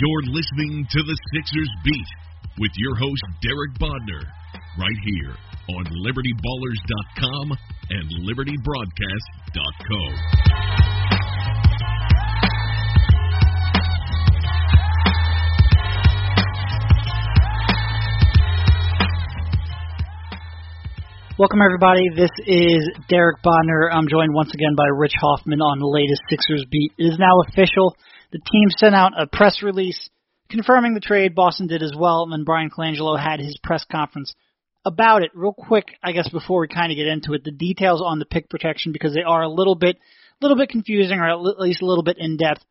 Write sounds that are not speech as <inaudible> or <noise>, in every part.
You're listening to the Sixers Beat with your host, Derek Bodner, right here on LibertyBallers.com and LibertyBroadcast.co. Welcome, everybody. This is Derek Bodner. I'm joined once again by Rich Hoffman on the latest Sixers beat. It is now official. The team sent out a press release confirming the trade. Boston did as well, and then Bryan Colangelo had his press conference about it. Real quick, I guess before we kind of get into it, the details on the pick protection because they are a little bit, little bit confusing, or at least a little bit in depth.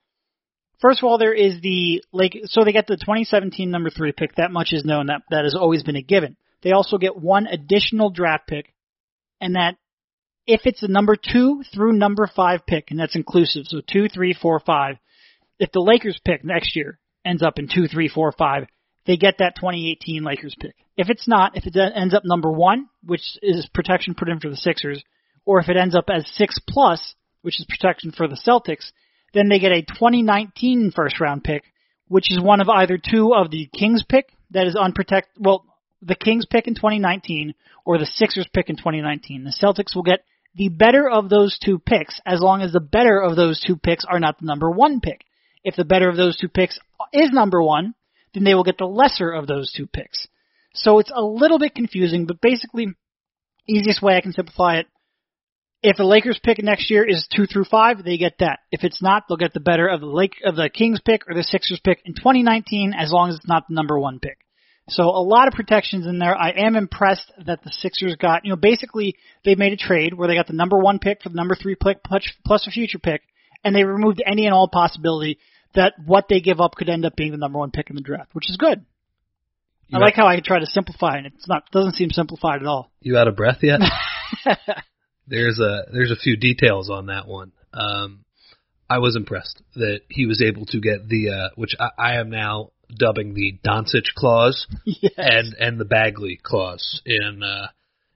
First of all, there is the like, so they get the 2017 number three pick. That much is known. That that has always been a given. They also get one additional draft pick, and that if it's a number two through number five pick, and that's inclusive, so two, three, four, five. If the Lakers pick next year ends up in two, three, four, five, they get that 2018 Lakers pick. If it's not, if it ends up number one, which is protection put in for the Sixers, or if it ends up as six plus, which is protection for the Celtics, then they get a 2019 first round pick, which is one of either two of the Kings pick that is unprotected. Well, the Kings pick in 2019 or the Sixers pick in 2019. The Celtics will get the better of those two picks as long as the better of those two picks are not the number one pick. If the better of those two picks is number one, then they will get the lesser of those two picks. So it's a little bit confusing, but basically, easiest way I can simplify it, if the Lakers pick next year is two through five, they get that. If it's not, they'll get the better of the Lake of the Kings pick or the Sixers pick in 2019, as long as it's not the number one pick. So a lot of protections in there. I am impressed that the Sixers got, you know, basically they made a trade where they got the number one pick for the number three pick plus a future pick, and they removed any and all possibility that what they give up could end up being the number one pick in the draft, which is good. You I like how I try to simplify and it. It's not doesn't seem simplified at all. You out of breath yet? <laughs> there's a there's a few details on that one. Um, I was impressed that he was able to get the uh, which I, I am now dubbing the Doncic clause <laughs> yes. and and the Bagley clause in uh,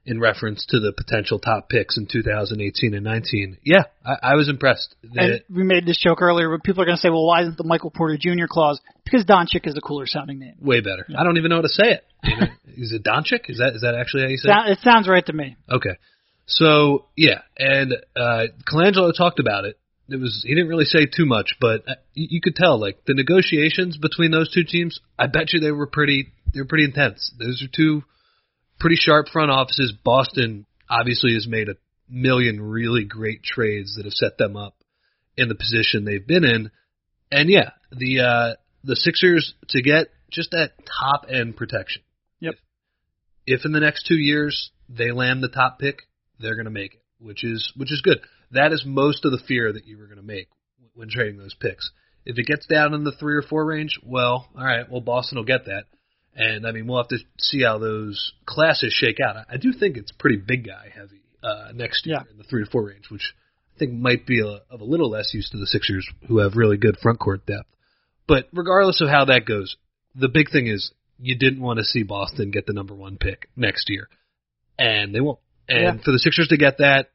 in reference to the potential top picks in 2018 and 19. Yeah, I, I was impressed. That, and we made this joke earlier, but people are going to say, "Well, why isn't the Michael Porter Jr. clause?" Because Doncic is a cooler sounding name. Way better. Yeah. I don't even know how to say it. You know, <laughs> is it Doncic? Is that is that actually how you say it? It sounds right to me. Okay. So yeah, and uh, Colangelo talked about it it was he didn't really say too much, but you, you could tell like the negotiations between those two teams. I bet you they were pretty they were pretty intense. Those are two pretty sharp front offices. Boston obviously has made a million really great trades that have set them up in the position they've been in. And yeah, the uh the Sixers to get just that top end protection. Yep. If, if in the next 2 years they land the top pick, they're going to make it, which is which is good. That is most of the fear that you were going to make when trading those picks. If it gets down in the three or four range, well, all right, well Boston will get that. And I mean, we'll have to see how those classes shake out. I do think it's pretty big guy heavy uh, next year yeah. in the three to four range, which I think might be a, of a little less use to the Sixers, who have really good front court depth. But regardless of how that goes, the big thing is you didn't want to see Boston get the number one pick next year, and they won't. And Yeah. for the Sixers to get that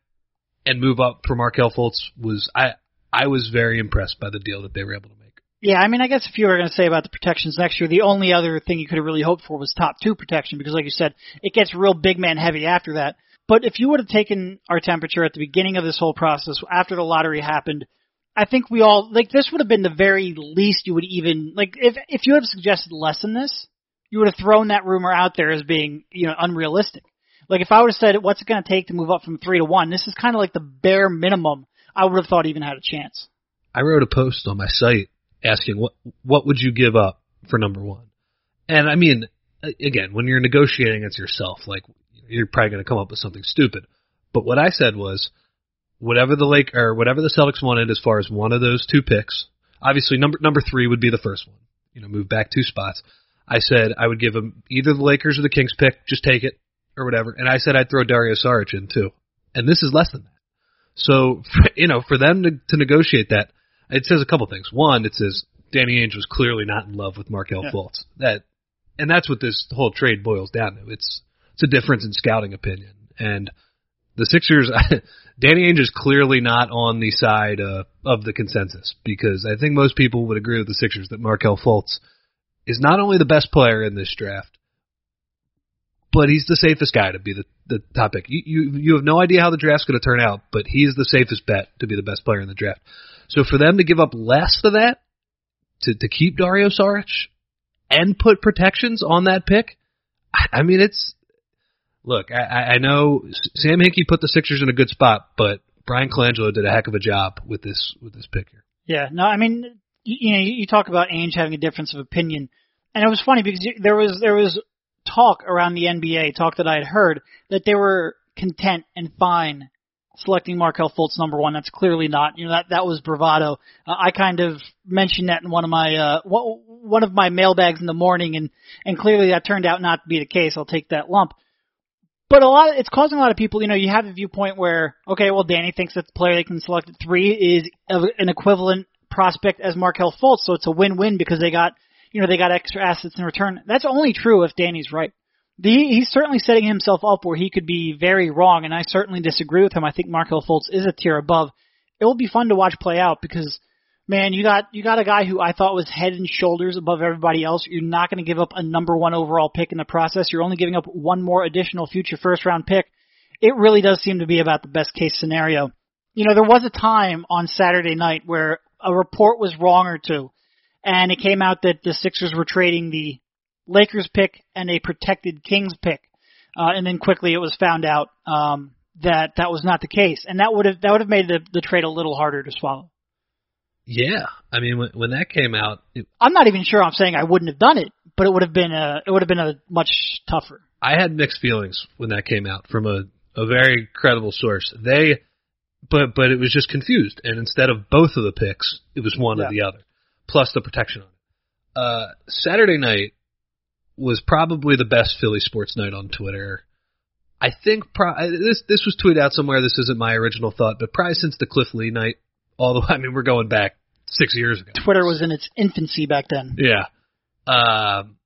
and move up for Markelle Fultz was I I was very impressed by the deal that they were able to make. Yeah, I mean, I guess if you were going to say about the protections next year, the only other thing you could have really hoped for was top two protection because, like you said, it gets real big man heavy after that. But if you would have taken our temperature at the beginning of this whole process after the lottery happened, I think we all like this would have been the very least you would even like if if you had suggested less than this, you would have thrown that rumor out there as being you know unrealistic. Like if I would have said what's it going to take to move up from three to one, this is kind of like the bare minimum I would have thought even had a chance. I wrote a post on my site asking what what would you give up for number one, and I mean, again, when you're negotiating it's yourself, like you're probably going to come up with something stupid. But what I said was, whatever the Lake or whatever the Celtics wanted as far as one of those two picks, obviously number number three would be the first one. You know, move back two spots. I said I would give them either the Lakers or the Kings pick, just take it or whatever. And I said I'd throw Dario Saric in too, and this is less than that. So <laughs> you know, for them to, to negotiate that, it says a couple things. One, it says Danny Ainge was clearly not in love with Markelle Yeah. Fultz. That, and that's what this whole trade boils down to. It's it's a difference in scouting opinion, and the Sixers. <laughs> Danny Ainge is clearly not on the side uh, of the consensus because I think most people would agree with the Sixers that Markelle Fultz is not only the best player in this draft, but he's the safest guy to be the, the top pick. You, you you have no idea how the draft's going to turn out, but he's the safest bet to be the best player in the draft. So for them to give up less to that, to to keep Dario Saric, and put protections on that pick, I mean it's look. I, I know Sam Hinkie put the Sixers in a good spot, but Bryan Colangelo did a heck of a job with this with this pick here. Yeah, no, I mean you, you know you talk about Ainge having a difference of opinion, and it was funny because there was there was talk around the NBA, talk that I had heard, that they were content and fine selecting Markelle Fultz number one. That's clearly not. You know that that was bravado. Uh, I kind of mentioned that in one of my uh, one of my mailbags in the morning, and and clearly that turned out not to be the case. I'll take that lump. But a lot, of, it's causing a lot of people. You know, you have a viewpoint where okay, well, Danny thinks that the player they can select at three is an equivalent prospect as Markelle Fultz, so it's a win-win because they got you know, they got extra assets in return. That's only true if Danny's right. He's certainly setting himself up where he could be very wrong, and I certainly disagree with him. I think Markelle Fultz is a tier above. It will be fun to watch play out because, man, you got you got a guy who I thought was head and shoulders above everybody else. You're not going to give up a number one overall pick in the process. You're only giving up one more additional future first round pick. It really does seem to be about the best case scenario. You know, there was a time on Saturday night where a report was wrong or two and it came out that the Sixers were trading the Lakers pick and a protected Kings pick, uh, and then quickly it was found out um, that that was not the case, and that would have that would have made the, the trade a little harder to swallow. Yeah, I mean when when that came out, it, I'm not even sure I'm saying I wouldn't have done it, but it would have been a it would have been a much tougher. I had mixed feelings when that came out from a a very credible source. They but but it was just confused, and instead of both of the picks, it was one yeah. or the other plus the protection on it. Uh, Saturday night was probably the best Philly sports night on Twitter. I think pro- this this was tweeted out somewhere. This isn't my original thought, but probably since the Cliff Lee night, Although <laughs> I mean we're going back six years ago. Twitter was in its infancy back then. Yeah. Um,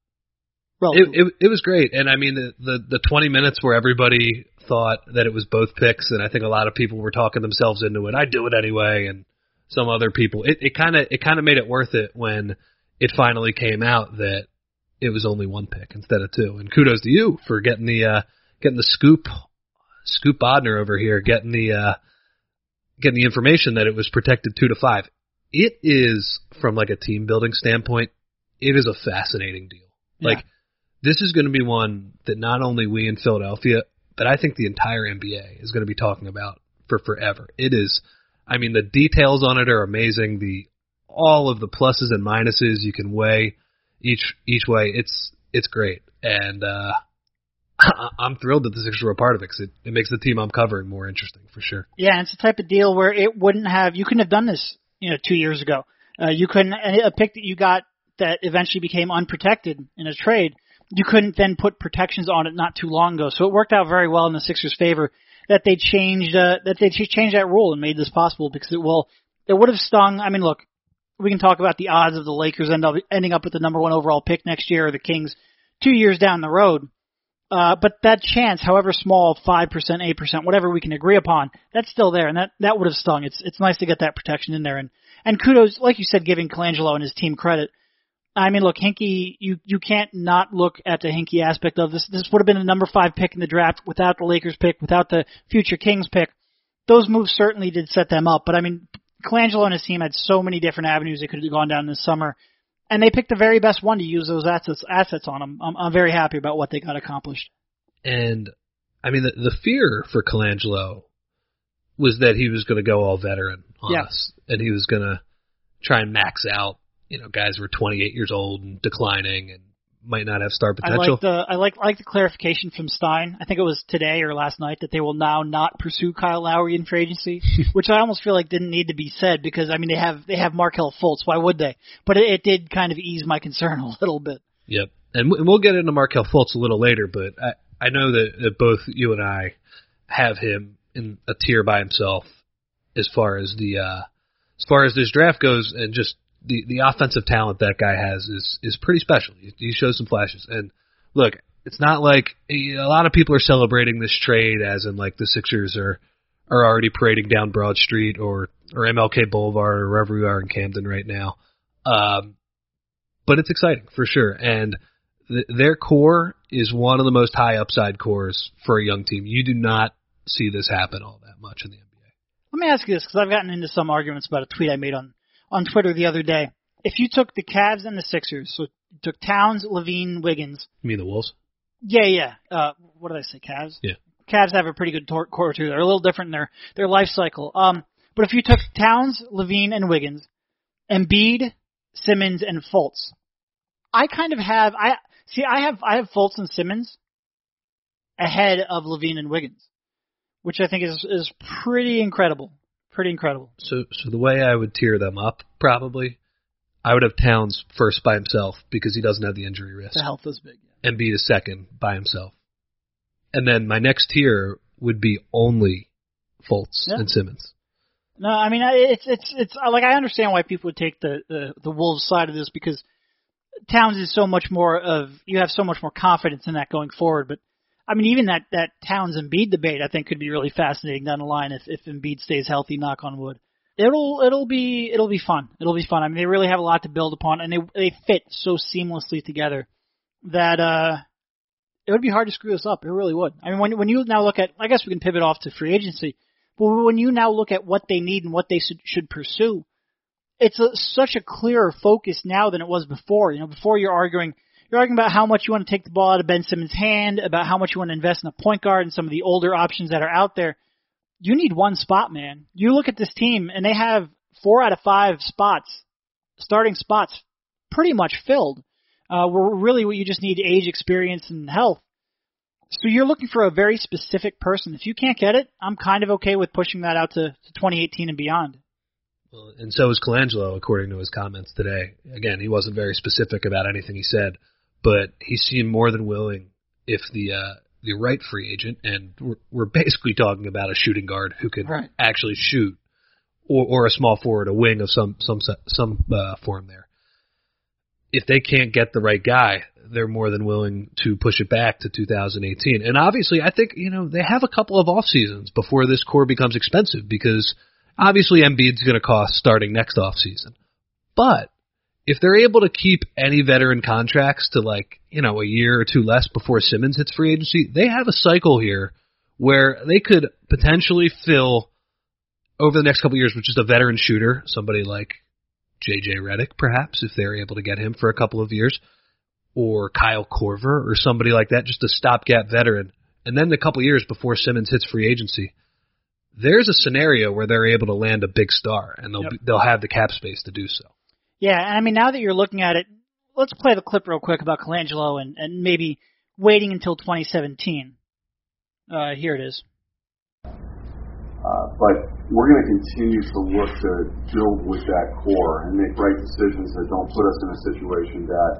well, it, it it was great, and I mean the, the the 20 minutes where everybody thought that it was both picks, and I think a lot of people were talking themselves into it. I do it anyway, and some other people. It it kind of it kind of made it worth it when it finally came out that it was only one pick instead of two. And kudos to you for getting the uh, getting the scoop, Scoop Bodner over here, getting the uh, getting the information that it was protected two to five. It is from like a team building standpoint, it is a fascinating deal. Yeah. Like this is going to be one that not only we in Philadelphia, but I think the entire NBA is going to be talking about for forever. It is I mean, the details on it are amazing. The all of the pluses and minuses you can weigh each each way. It's it's great, and uh, <laughs> I'm thrilled that the Sixers were a part of it because it, it makes the team I'm covering more interesting for sure. Yeah, it's the type of deal where it wouldn't have you couldn't have done this you know two years ago. Uh, you couldn't a pick that you got that eventually became unprotected in a trade. You couldn't then put protections on it not too long ago, so it worked out very well in the Sixers' favor that they changed uh, that they changed that rule and made this possible because it will it would have stung. I mean, look, we can talk about the odds of the Lakers end up ending up with the number one overall pick next year or the Kings two years down the road. Uh, but that chance, however small, five percent, eight percent, whatever we can agree upon, that's still there, and that that would have stung. It's it's nice to get that protection in there, and and kudos, like you said, giving Colangelo and his team credit. I mean, look, Hinkie, you you can't not look at the Hinkie aspect of this. This would have been a number five pick in the draft without the Lakers pick, without the future Kings pick. Those moves certainly did set them up, but I mean, Colangelo and his team had so many different avenues they could have gone down this summer, and they picked the very best one to use those assets assets on them. I'm, I'm very happy about what they got accomplished. And I mean, the, the fear for Colangelo was that he was going to go all veteran on yeah. us, and he was going to try and max out you know guys were 28 years old and declining and might not have star potential. I like the I like like the clarification from Stein. I think it was today or last night that they will now not pursue Kyle Lowry in free agency, <laughs> which I almost feel like didn't need to be said because I mean they have they have Markelle Fultz. Why would they? But it, it did kind of ease my concern <laughs> a little bit. Yep, and we'll get into Markelle Fultz a little later, but I I know that, that both you and I have him in a tier by himself as far as the uh as far as this draft goes, and just the the offensive talent that guy has is is pretty special. He, he shows some flashes. And look, it's not like a lot of people are celebrating this trade as in like the Sixers are are already parading down Broad Street or or MLK Boulevard or wherever we are in Camden right now. Um, but it's exciting for sure, and th- their core is one of the most high upside cores for a young team. You do not see this happen all that much in the NBA. Let me ask you this because I've gotten into some arguments about a tweet I made on on Twitter the other day. If you took the Cavs and the Sixers, so you took Towns, LaVine, Wiggins. You mean the Wolves? Yeah, yeah. Uh, what did I say? Cavs. Yeah. Cavs have a pretty good tor- core too. They're a little different in their their life cycle. Um, but if you took Towns, LaVine, and Wiggins, Embiid, Simmons, and Fultz, I kind of have I see I have I have Fultz and Simmons ahead of LaVine and Wiggins, which I think is is pretty incredible. Pretty incredible. So, so the way I would tier them up, probably, I would have Towns first by himself because he doesn't have the injury risk. The health is big. and be the second by himself. And then my next tier would be only Fultz Yeah. and Simmons. No, I mean it's it's it's uh, like I understand why people would take the the, the Wolves side of this because Towns is so much more of you have so much more confidence in that going forward. But I mean even that that Towns and Embiid debate I think could be really fascinating down the line if if Embiid stays healthy. Knock on wood. It'll it'll be it'll be fun. It'll be fun. I mean they really have a lot to build upon and they they fit so seamlessly together that uh it would be hard to screw this up. It really would. I mean when when you now look at I guess we can pivot off to free agency. But when you now look at what they need and what they should, should pursue, it's a, such a clearer focus now than it was before. You know, before you're arguing, you're arguing about how much you want to take the ball out of Ben Simmons' hand, about how much you want to invest in a point guard and some of the older options that are out there. You need one spot, man. You look at this team and they have four out of five spots, starting spots, pretty much filled. Uh, where really what you just need age, experience, and health. So you're looking for a very specific person. If you can't get it, I'm kind of okay with pushing that out to, to 2018 and beyond. And so is Colangelo, according to his comments today. Again, he wasn't very specific about anything he said, but he seemed more than willing if the uh, the right free agent, and we're, we're basically talking about a shooting guard who can Right. actually shoot, or, or a small forward, a wing of some some some uh, form there. If they can't get the right guy, they're more than willing to push it back to 2018. And obviously, I think you know they have a couple of off seasons before this core becomes expensive because obviously Embiid's going to cost starting next off season. But if they're able to keep any veteran contracts to like, you know, a year or two less before Simmons hits free agency, they have a cycle here where they could potentially fill over the next couple of years with just a veteran shooter, somebody like JJ Redick, perhaps, if they're able to get him for a couple of years, or Kyle Korver or somebody like that, just a stopgap veteran. And then a couple of years before Simmons hits free agency, there's a scenario where they're able to land a big star and they'll Yep. be, they'll have the cap space to do so. Yeah, and I mean now that you're looking at it, let's play the clip real quick about Colangelo and, and maybe waiting until 2017. Uh, here it is. Uh, but we're going to continue to look to build with that core and make right decisions that don't put us in a situation that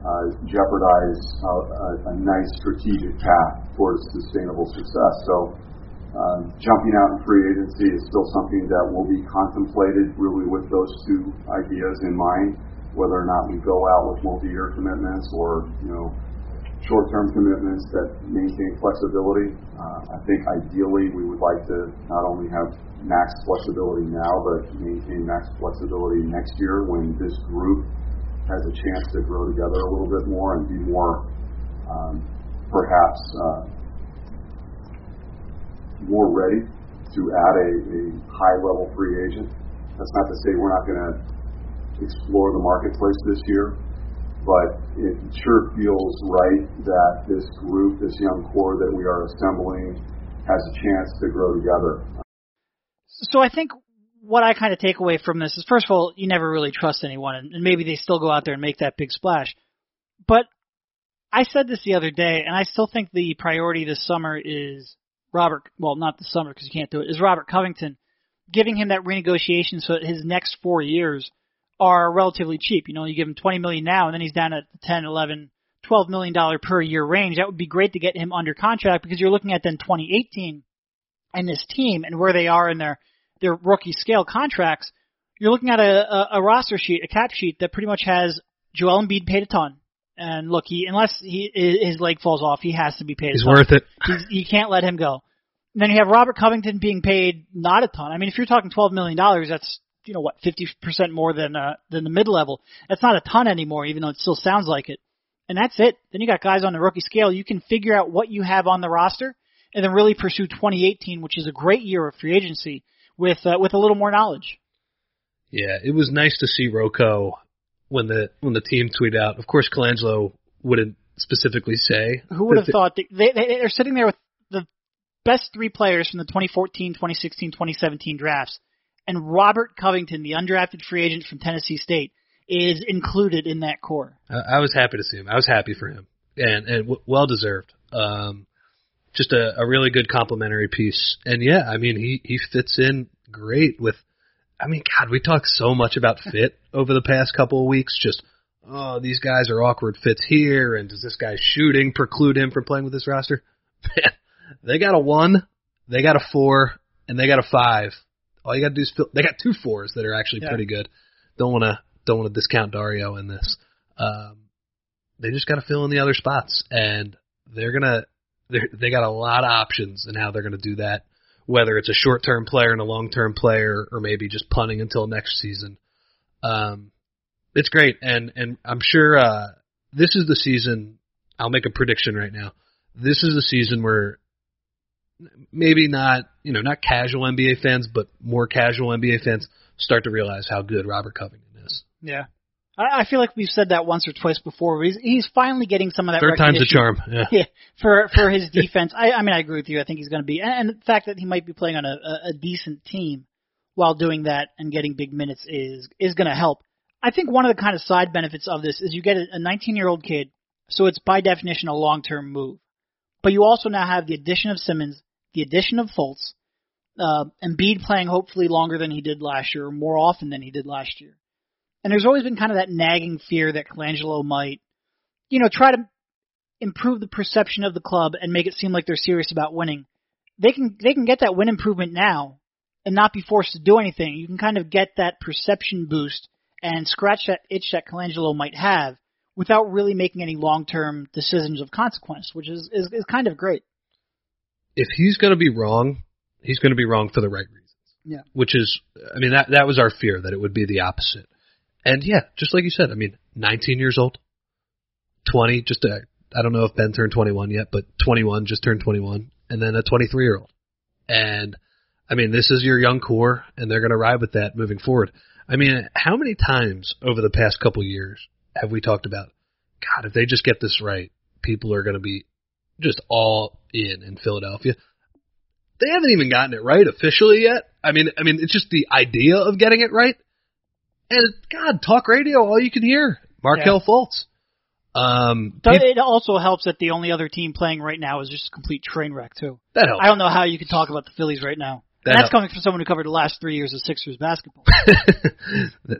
uh, jeopardize a, a, a nice strategic path towards sustainable success. So, uh, jumping out in free agency is still something that will be contemplated really with those two ideas in mind, whether or not we go out with multi-year commitments or, you know, short-term commitments that maintain flexibility. Uh, I think ideally we would like to not only have max flexibility now, but maintain max flexibility next year when this group has a chance to grow together a little bit more and be more, um, perhaps, uh, more ready to add a, a high-level free agent. That's not to say we're not going to explore the marketplace this year, but it sure feels right that this group, this young core that we are assembling, has a chance to grow together. So I think what I kind of take away from this is, first of all, you never really trust anyone, and maybe they still go out there and make that big splash. But I said this the other day, and I still think the priority this summer is Robert. Well, not this summer because you can't do it. Is Robert Covington giving him that renegotiation so that his next four years are relatively cheap. You know, you give him 20 million now, and then he's down at the 10, 11, 12 million dollar per year range. That would be great to get him under contract because you're looking at then 2018 and this team and where they are in their their rookie scale contracts. You're looking at a, a, a roster sheet, a cap sheet that pretty much has Joel Embiid paid a ton, And look, he unless he his leg falls off, he has to be paid. He's worth it. He's, you can't let him go. Then you have Robert Covington being paid not a ton. I mean, if you're talking twelve million dollars, that's you know what, fifty percent more than uh, than the mid level. That's not a ton anymore, even though it still sounds like it. And that's it. Then you got guys on the rookie scale. You can figure out what you have on the roster, and then really pursue 2018, which is a great year of free agency with uh, with a little more knowledge. Yeah, it was nice to see Rocco when the when the team tweeted out. Of course, Colangelo wouldn't specifically say. Who would have thought that they, they they're sitting there with the best three players from the 2014, 2016, 2017 drafts, and Robert Covington, the undrafted free agent from Tennessee State, is included in that core. I, I was happy to see him. I was happy for him, and and w- well deserved. Um, just a, a really good complimentary piece, and yeah, I mean he he fits in great with. I mean, God, we talked so much about fit <laughs> over the past couple of weeks. Just oh, these guys are awkward fits here, and does this guy's shooting preclude him from playing with this roster? <laughs> Man, they got a one, they got a four, and they got a five. All you got to do is fill, they got two fours that are actually Yeah. pretty good. Don't want to don't want to discount Dario in this. Um, they just got to fill in the other spots, and they're gonna they they got a lot of options in how they're gonna do that. Whether it's a short term player and a long term player, or maybe just punting until next season. Um, it's great, and and I'm sure uh, this is the season. I'll make a prediction right now. This is the season where maybe not you know not casual NBA fans, but more casual NBA fans start to realize how good Robert Covington is. Yeah. I, I feel like we've said that once or twice before. But he's he's finally getting some of that. Third time's a charm. <laughs> Yeah. Yeah, for for his defense. I I mean I agree with you. I think he's going to be, and, and the fact that he might be playing on a, a, a decent team while doing that and getting big minutes is is going to help. I think one of the kind of side benefits of this is you get a 19 year old kid, so it's by definition a long term move. But you also now have the addition of Simmons, the addition of Fultz, uh, Embiid playing hopefully longer than he did last year, or more often than he did last year. And there's always been kind of that nagging fear that Colangelo might, you know, try to improve the perception of the club and make it seem like they're serious about winning. They can they can get that win improvement now and not be forced to do anything. You can kind of get that perception boost and scratch that itch that Colangelo might have without really making any long term decisions of consequence, which is, is, is kind of great. If he's going to be wrong, he's going to be wrong for the right reasons. Yeah. Which is, I mean, that that was our fear that it would be the opposite. And yeah, just like you said, I mean, 19 years old, 20, just a, I don't know if Ben turned 21 yet, but 21 just turned 21, and then a 23 year old. And I mean, this is your young core, and they're going to ride with that moving forward. I mean, how many times over the past couple years have we talked about, God, if they just get this right, people are going to be just all in in Philadelphia. They haven't even gotten it right officially yet. I mean, I mean, it's just the idea of getting it right. And God, talk radio, all you can hear, Markelle Fultz. Um, it also helps that the only other team playing right now is just a complete train wreck too. that helps. I don't know how you can talk about the Phillies right now. That that's helps. coming from someone who covered the last three years of Sixers basketball. <laughs>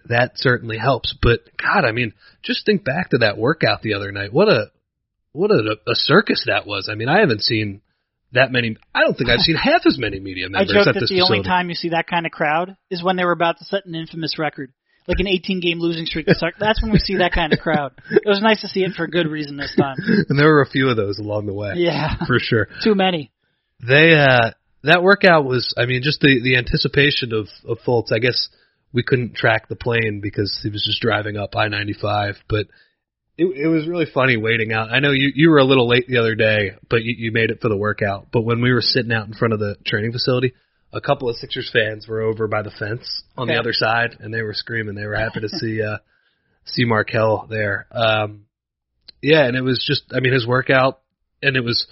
That certainly helps. But God, I mean, just think back to that workout the other night. What a what a, a circus that was. I mean, I haven't seen that many. I don't think I've seen <laughs> half as many media members. I joke at that this the only time you see that kind of crowd is when they were about to set an infamous record, like an 18 game losing streak. That's when we see that kind of crowd. It was nice to see it for a good reason this time. <laughs> and there were a few of those along the way, Yeah, for sure. too many. They uh that workout was I mean just the the anticipation of of Fultz. I guess we couldn't track the plane because he was just driving up I-95, but it it was really funny waiting out. I know you you were a little late the other day, but you, you made it for the workout. But when we were sitting out in front of the training facility, a couple of Sixers fans were over by the fence on the other side and they were screaming. They were happy to see uh see Markelle there. Um yeah, and it was just I mean his workout and it was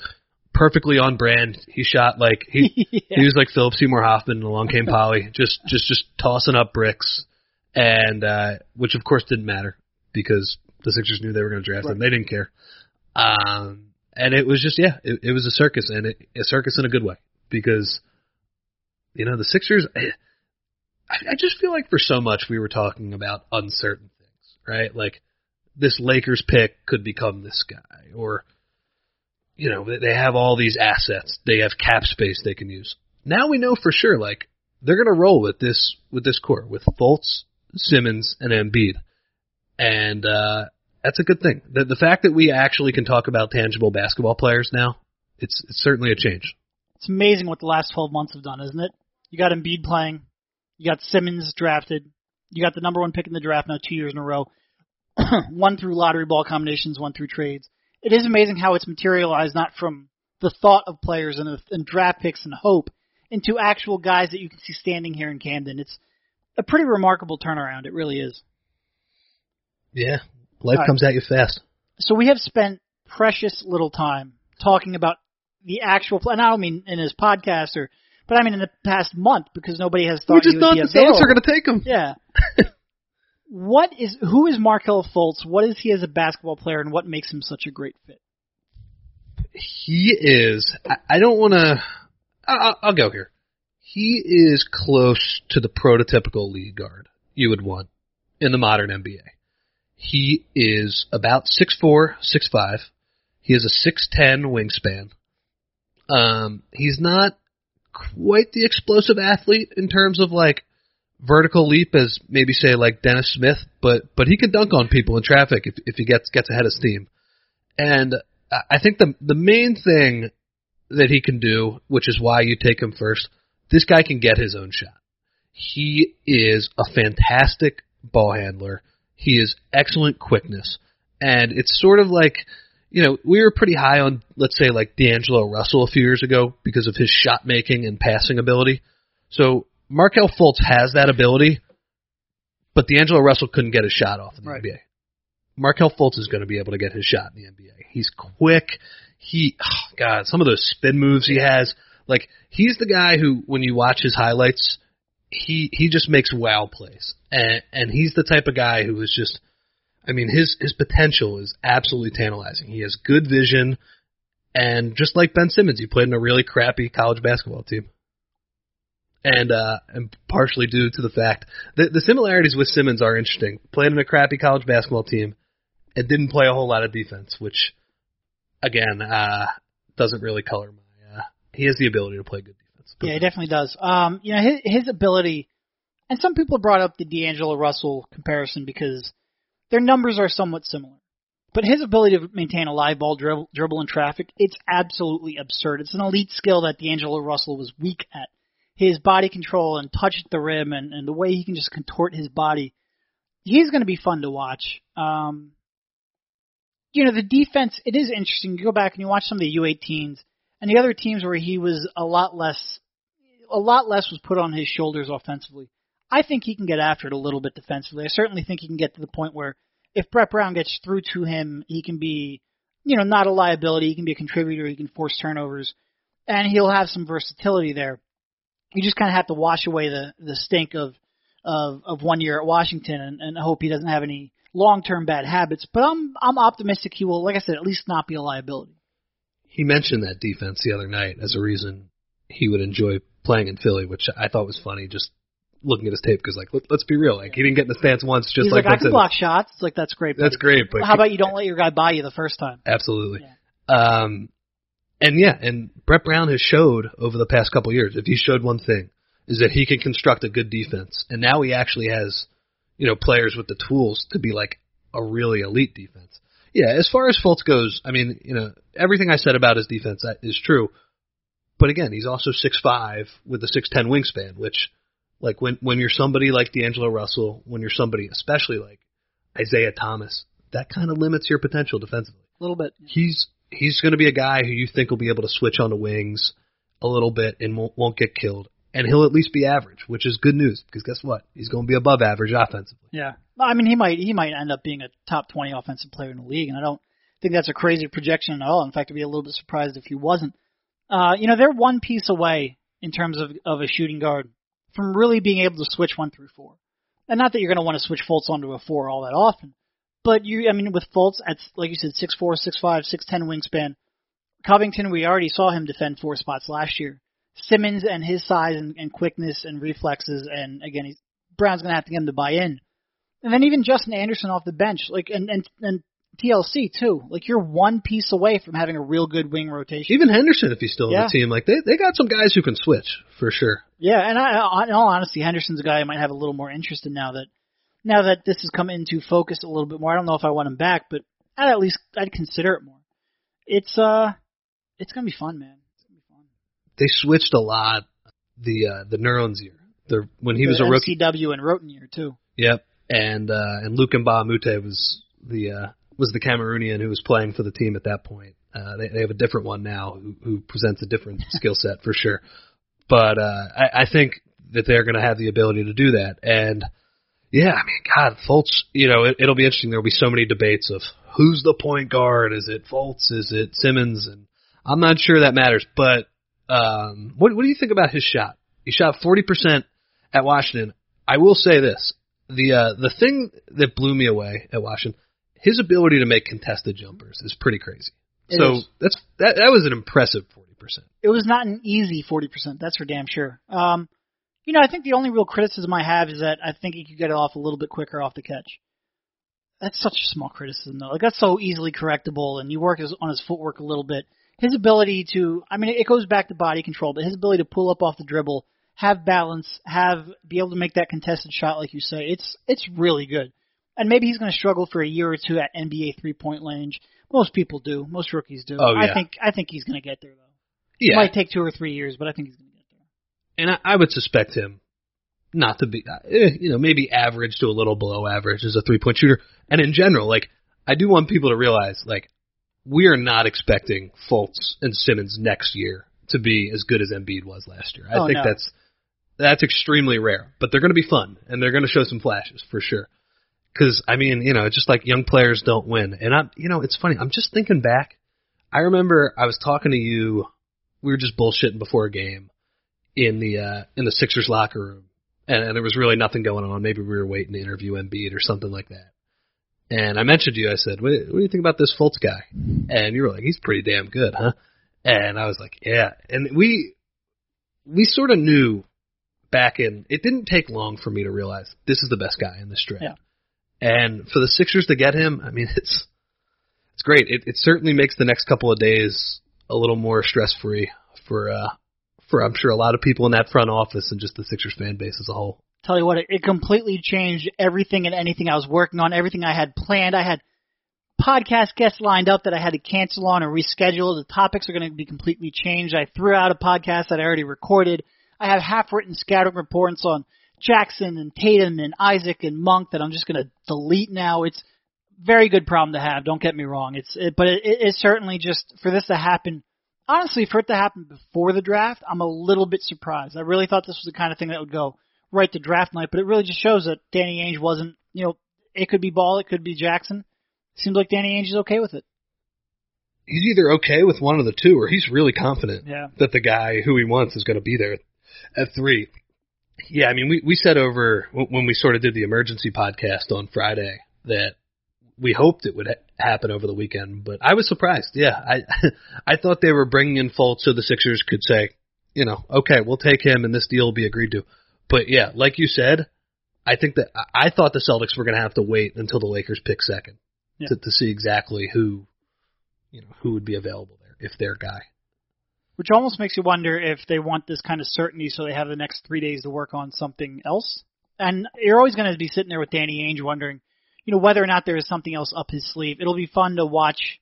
perfectly on brand. He shot like he yeah. <laughs> he was like Philip Seymour Hoffman and along came Polly, just just just tossing up bricks, and uh, which of course didn't matter because the Sixers knew they were going to draft him. They didn't care, um, and it was just yeah, it, it was a circus and it, a circus in a good way because you know the Sixers. I, I just feel like for so much we were talking about uncertain things, right? Like this Lakers pick could become this guy, or you know, they- they have all these assets. They have cap space they can use. Now we know for sure, like, they're gonna roll with this, with this core, with Fultz, Simmons, and Embiid. And, uh, that's a good thing. The the fact that we actually can talk about tangible basketball players now, it's it's certainly a change. It's amazing what the last 12 months have done, isn't it? You got Embiid playing, you got Simmons drafted, you got the number one pick in the draft now two years in a row, <clears throat> one through lottery ball combinations, one through trades. It is amazing how it's materialized not from the thought of players and, and draft picks and hope into actual guys that you can see standing here in Camden. It's a pretty remarkable turnaround. It really is. Yeah, life right. comes at you fast. So we have spent precious little time talking about the actual. And I don't mean in his podcast or, but I mean in the past month because nobody has thought we just thought the Saints are going to take him. Yeah. what is who is Markelle Fultz? What is he as a basketball player, and what makes him such a great fit? He is. I, I don't want to. I'll, I'll go here. He is close to the prototypical lead guard you would want in the modern NBA. He is about six four, six five. He has a six ten wingspan. Um, he's not quite the explosive athlete in terms of like vertical leap as maybe say like Dennis Smith, but but he can dunk on people in traffic if if he gets gets ahead of steam. And I think the the main thing that he can do, which is why you take him first, this guy can get his own shot. He is a fantastic ball handler. He is excellent quickness. And it's sort of like, you know, we were pretty high on, let's say, like D'Angelo Russell a few years ago because of his shot making and passing ability. So Markelle Fultz has that ability, but D'Angelo Russell couldn't get a shot off in the Right. NBA. Markelle Fultz is going to be able to get his shot in the NBA. He's quick. He, oh <sighs> God, some of those spin moves he has. Like he's the guy who, when you watch his highlights, he he just makes wow plays, and and he's the type of guy who is just, I mean, his his potential is absolutely tantalizing. He has good vision, and just like Ben Simmons, he played in a really crappy college basketball team. And uh, and partially due to the fact that the similarities with Simmons are interesting. Played in a crappy college basketball team, and didn't play a whole lot of defense, which again uh, doesn't really color my. Uh, he has the ability to play good. Yeah, he definitely does. Um, you know, his, his ability, and some people brought up the D'Angelo Russell comparison because their numbers are somewhat similar. But his ability to maintain a live ball dribble, dribble in traffic, it's absolutely absurd. It's an elite skill that D'Angelo Russell was weak at. His body control and touch at the rim and, and the way he can just contort his body, he's going to be fun to watch. Um, you know, the defense, it is interesting. You go back and you watch some of the U18s and the other teams where he was a lot less a lot less was put on his shoulders offensively. I think he can get after it a little bit defensively. I certainly think he can get to the point where if Brett Brown gets through to him, he can be, you know, not a liability. He can be a contributor. He can force turnovers, and he'll have some versatility there. You just kind of have to wash away the the stink of of of one year at Washington and, and hope he doesn't have any long term bad habits. But I'm I'm optimistic he will, like I said, at least not be a liability. He mentioned that defense the other night as a reason he would enjoy playing in Philly, which I thought was funny. Just looking at his tape, because like let, let's be real, like he didn't get in the stance once, just He's like, like, I can block shots. It's like that's great. That's great, but How about you don't let your guy buy you the first time? Absolutely. Um, and yeah, and Brett Brown has showed over the past couple years, if he showed one thing, is that he can construct a good defense. And now he actually has, you know, players with the tools to be like a really elite defense. Yeah, as far as Fultz goes, I mean, you know, everything I said about his defense is true. But again, he's also six five with a six ten wingspan, which like when when you're somebody like D'Angelo Russell, when you're somebody especially like Isaiah Thomas, that kind of limits your potential defensively A little bit. he's he's going to be a guy who you think will be able to switch on the wings a little bit and won't, won't get killed, and he'll at least be average, which is good news because guess what? He's going to be above average offensively. Yeah. I mean, he might he might end up being a top twenty offensive player in the league, and I don't think that's a crazy projection at all. In fact, I'd be a little bit surprised if he wasn't. Uh, you know, they're one piece away in terms of of a shooting guard from really being able to switch one through four. And not that you're going to want to switch Fultz onto a four all that often, but you, I mean, with Fultz at like you said, six four, six five, six ten wingspan. Covington, we already saw him defend four spots last year. Simmons and his size and, and quickness and reflexes, and again, he's, Brown's going to have to get him to buy in. And then even Justin Anderson off the bench, like and and and TLC too. Like you're one piece away from having a real good wing rotation. Even Henderson, if he's still Yeah. on the team, like they they got some guys who can switch for sure. Yeah, and I, I- in all honesty, Henderson's a guy I might have a little more interest in now that now that this has come into focus a little bit more, I don't know if I want him back, but I'd at least I'd consider it more. It's uh, it's gonna be fun, man. It's gonna be fun. They switched a lot the uh, the Nerlens year. The when he the was a rookie. MCW and Roten year too. Yep, and uh, and Luke Mute was the uh, was the Cameroonian who was playing for the team at that point. Uh, they, they have a different one now who, who presents a different <laughs> skill set for sure. But uh, I, I think that they're going to have the ability to do that. And yeah, I mean, God, Fultz, you know, it, it'll be interesting. There'll be so many debates of who's the point guard. Is it Fultz? Is it Simmons? And I'm not sure that matters. But um, what, what do you think about his shot? He shot 40% at Washington. I will say this: the uh, the thing that blew me away at Washington, his ability to make contested jumpers is pretty crazy. It so is. that's that that was an impressive 40%. It was not an easy forty percent. That's for damn sure. Um, you know, I think the only real criticism I have is that I think he could get it off a little bit quicker off the catch. That's such a small criticism, though. Like that's so easily correctable, and you work his, on his footwork a little bit. His ability to, I mean, it goes back to body control, but his ability to pull up off the dribble, have balance, have be able to make that contested shot, like you say, it's it's really good. And maybe he's going to struggle for a year or two at NBA three point range. Most people do. Most rookies do. Oh, I think I think he's going to get there though. It Yeah, might take two or three years, but I think he's going to get there. and I, I would suspect him not to be, eh, you know, maybe average to a little below average as a three point shooter. And in general, like I do want people to realize, like we are not expecting Fultz and Simmons next year to be as good as Embiid was last year. I Oh, think no. that's that's extremely rare, but they're going to be fun and they're going to show some flashes for sure. Because I mean, you know, just like young players don't win, and I'm, you know, it's funny. I'm just thinking back. I remember I was talking to you. We were just bullshitting before a game in the uh in the Sixers locker room, and, and there was really nothing going on. Maybe we were waiting to interview Embiid or something like that. And I mentioned to you. I said, "What, what do you think about this Fultz guy?" And you were like, "He's pretty damn good, huh?" And I was like, "Yeah." And we we sort of knew back in. It didn't take long for me to realize this is the best guy in this draft. Yeah. And for the Sixers to get him, I mean, <laughs> it's it's great. It it certainly makes the next couple of days a little more stress free for uh for I'm sure a lot of people in that front office and just the Sixers fan base as a whole. Tell you what, it, it completely changed everything and anything I was working on, everything I had planned. I had podcast guests lined up that I had to cancel on or reschedule. The topics are going to be completely changed. I threw out a podcast that I already recorded. I have half written scouting reports on Jackson and Tatum and Isaac and Monk that I'm just going to delete now. It's very good problem to have. Don't get me wrong. It's it, but it, it's certainly just for this to happen. Honestly, for it to happen before the draft, I'm a little bit surprised. I really thought this was the kind of thing that would go right to draft night, but it really just shows that Danny Ainge wasn't. You know, it could be Ball, it could be Jackson. Seems like Danny Ainge is okay with it. He's either okay with one of the two, or he's really confident Yeah. that the guy who he wants is going to be there at three. Yeah, I mean, we we said over when we sort of did the emergency podcast on Friday that we hoped it would ha- happen over the weekend, but I was surprised. Yeah, I <laughs> I thought they were bringing in Fultz so the Sixers could say, you know, okay, we'll take him and this deal will be agreed to. But yeah, like you said, I think that I I thought the Celtics were going to have to wait until the Lakers pick second Yeah. to, to see exactly who, you know, who would be available there if their guy. Which almost makes you wonder if they want this kind of certainty so they have the next three days to work on something else. And you're always going to be sitting there with Danny Ainge wondering, you know, whether or not there is something else up his sleeve. It'll be fun to watch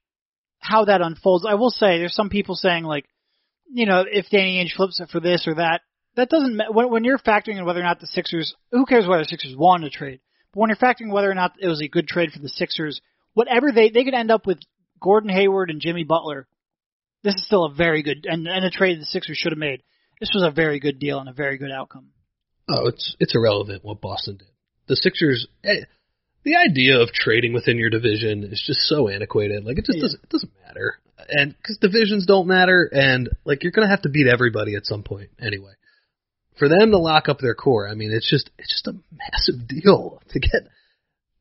how that unfolds. I will say, there's some people saying like, you know, if Danny Ainge flips it for this or that, that doesn't when, when you're factoring in whether or not the Sixers, who cares whether the Sixers won a trade, but when you're factoring whether or not it was a good trade for the Sixers, whatever they they could end up with Gordon Hayward and Jimmy Butler. This is still a very good and, and a trade the Sixers should have made. This was a very good deal and a very good outcome. Oh, it's it's irrelevant what Boston did. The Sixers, eh, the idea of trading within your division is just so antiquated. Like it just Yeah. doesn't it doesn't matter, and because divisions don't matter, and like you're gonna have to beat everybody at some point anyway. For them to lock up their core, I mean, it's just it's just a massive deal to get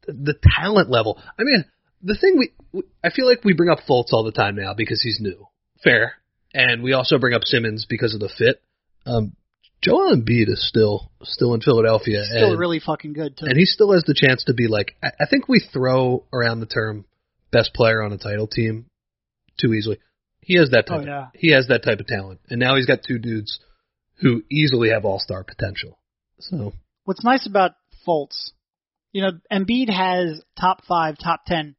the, the talent level. I mean, the thing we, we I feel like we bring up Fultz all the time now because he's new, fair, and we also bring up Simmons because of the fit. Um, Joel Embiid is still still in Philadelphia, Still and, really fucking good too. and he still has the chance to be like. I, I think we throw around the term best player on a title team too easily. He has that type. Oh, yeah. of, he has that type of talent, and now he's got two dudes who easily have all star potential. So What's nice about Fultz You know, Embiid has top five, top ten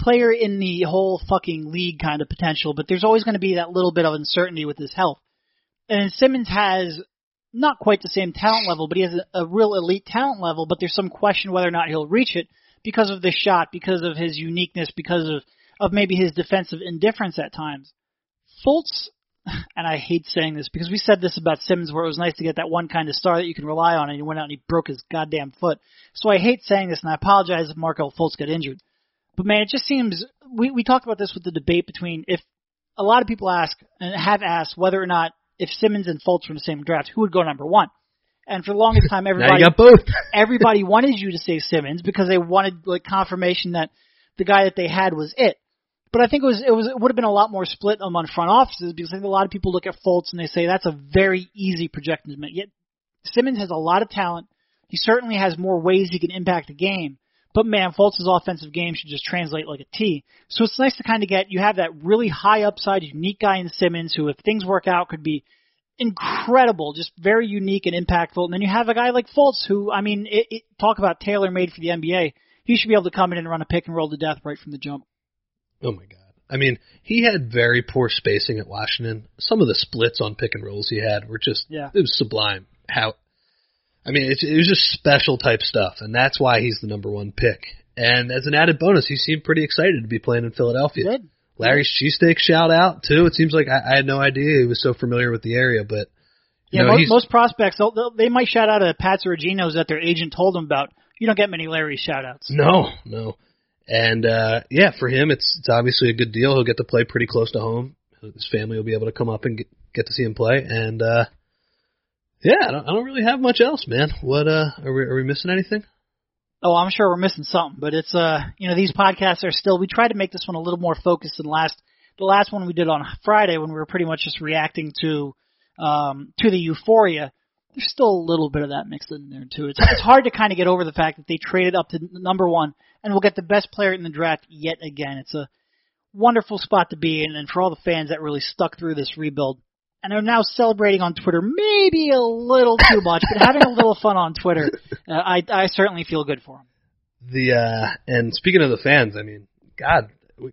player in the whole fucking league kind of potential, but there's always going to be that little bit of uncertainty with his health. And Simmons has not quite the same talent level, but he has a, a real elite talent level, but there's some question whether or not he'll reach it because of the shot, because of his uniqueness, because of, of maybe his defensive indifference at times. Fultz, <laughs> and I hate saying this because we said this about Simmons where it was nice to get that one kind of star that you can rely on and he went out and he broke his goddamn foot. So I hate saying this and I apologize if Markelle Fultz got injured. But man, it just seems we we talked about this with the debate between if a lot of people ask and have asked whether or not if Simmons and Fultz were in the same draft, who would go number one? And for the longest time, <laughs> everybody got both. <laughs> everybody wanted you to say Simmons because they wanted like confirmation that the guy that they had was it. But I think it was it was it would have been a lot more split among front offices because I think a lot of people look at Fultz and they say that's a very easy projection to make. Yet Simmons has a lot of talent. He certainly has more ways he can impact the game. But man, Fultz's offensive game should just translate like a T. So it's nice to kind of get you have that really high upside, unique guy in Simmons who, if things work out, could be incredible, just very unique and impactful. And then you have a guy like Fultz who, I mean, it, it, talk about tailor made for the NBA. He should be able to come in and run a pick and roll to death right from the jump. Oh my god. I mean, he had very poor spacing at Washington. Some of the splits on pick and rolls he had were just Yeah. it was sublime. How I mean, it, it was just special type stuff, and that's why he's the number one pick. And as an added bonus, he seemed pretty excited to be playing in Philadelphia. Good. Larry's cheesesteak shout out too. It seems like I, I had no idea he was so familiar with the area, but Yeah, know, most, most prospects, they'll, they'll, they might shout out at Pats or Geno's that their agent told them about. You don't get many Larry shout outs. No, no. And uh yeah, for him it's it's obviously a good deal. He'll get to play pretty close to home. His family will be able to come up and get, get to see him play and uh yeah, I don't, I don't really have much else, man. What uh are we are we missing anything? Oh, I'm sure we're missing something, but it's uh, you know, these podcasts are still. We tried to make this one a little more focused than last. The last one we did on Friday when we were pretty much just reacting to um to the euphoria. There's still a little bit of that mixed in there too. It's it's hard to kind of get over the fact that they traded up to number one and will get the best player in the draft yet again. It's a wonderful spot to be in, and for all the fans that really stuck through this rebuild and are now celebrating on Twitter, maybe a little too much, but having a little fun on Twitter, <laughs> uh, I I certainly feel good for them. The uh and speaking of the fans, I mean, God, we,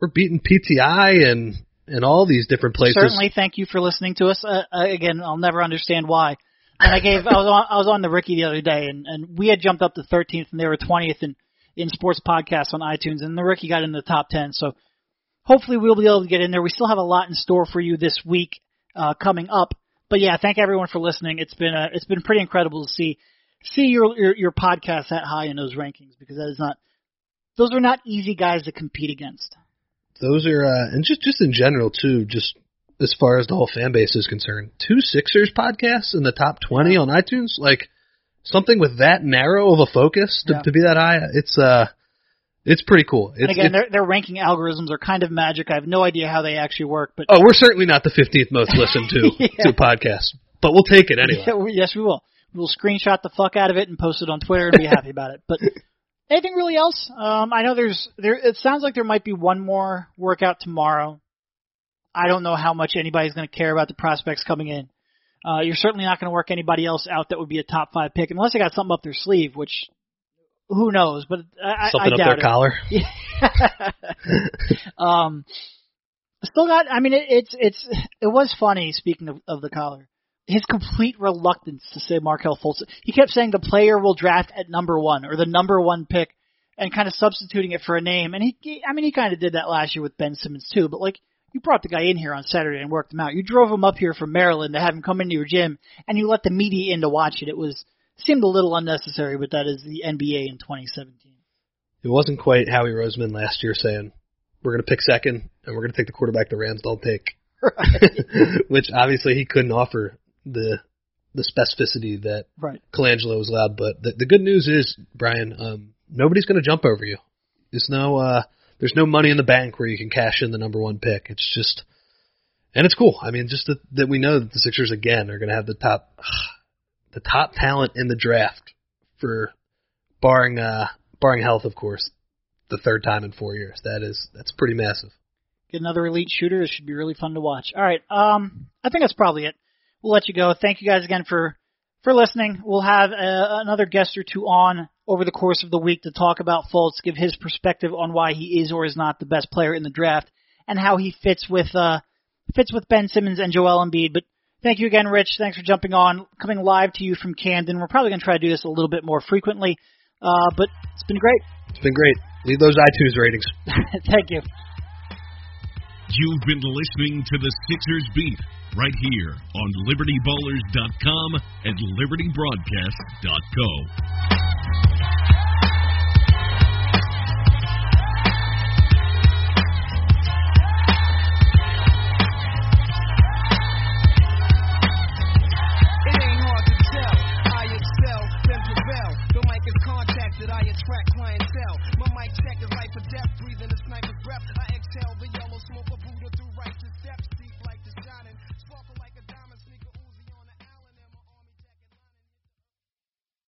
we're beating PTI and and all these different places. Certainly, thank you for listening to us. Uh, uh, again, I'll never understand why. And I gave I was on I was on the Ricky the other day, and and we had jumped up to 13th, and they were 20th in in sports podcasts on iTunes, and the Ricky got in the top 10. So hopefully we'll be able to get in there. We still have a lot in store for you this week uh, coming up. But yeah, thank everyone for listening. It's been uh, it's been pretty incredible to see see your, your your podcast that high in those rankings because that is not those are not easy guys to compete against. Those are uh and just just in general too, just as far as the whole fan base is concerned. Two Sixers podcasts in the top 20 on iTunes, like something with that narrow of a focus to, Yeah. to be that high. It's uh it's pretty cool. It's, And again, it's- their their ranking algorithms are kind of magic. I have no idea how they actually work, but oh, we're certainly not the 15th most listened to <laughs> Yeah. to podcast, but we'll take it anyway. Yeah, we- yes, we will. We'll screenshot the fuck out of it and post it on Twitter and be happy <laughs> about it. But anything really else? Um, I know there's there. It sounds like there might be one more workout tomorrow. I don't know how much anybody's going to care about the prospects coming in. Uh, you're certainly not going to work anybody else out that would be a top five pick unless they got something up their sleeve, which who knows? But I, I- Something I up doubt their it. collar. <laughs> um, still got. I mean, it, it's it's it was funny. Speaking of, of the collar, his complete reluctance to say Markelle Fultz. He kept saying the player will draft at number one or the number one pick, and kind of substituting it for a name. And he, he I mean, he kind of did that last year with Ben Simmons too. But like, you brought the guy in here on Saturday and worked him out. You drove him up here from Maryland to have him come into your gym, and you let the media in to watch it. It was seemed a little unnecessary, but that is the NBA in 2017. It wasn't quite Howie Roseman last year saying we're going to pick second and we're going to take the quarterback the Rams don't take, <laughs> which obviously he couldn't offer the the specificity that Right. Colangelo was allowed. But the, the good news is, Bryan, um, nobody's going to jump over you. There's no uh, there's no money in the bank where you can cash in the number one pick. It's just, and it's cool. I mean, just that, that we know that the Sixers again are going to have the top the top talent in the draft for barring uh barring health, of course, the third time in four years. That is that's pretty massive. get another elite shooter. It should be really fun to watch. All right, um, I think that's probably it. We'll let you go. Thank you guys again for for listening. We'll have uh, another guest or two on over the course of the week to talk about Fultz, give his perspective on why he is or is not the best player in the draft, and how he fits with uh, fits with Ben Simmons and Joel Embiid. But thank you again, Rich. Thanks for jumping on, coming live to you from Camden. We're probably going to try to do this a little bit more frequently, uh, but it's been great. It's been great. Leave those iTunes ratings. <laughs> thank you. You've been listening to the Sixers Beat right here on LibertyBallers.com and LibertyBroadcast.co.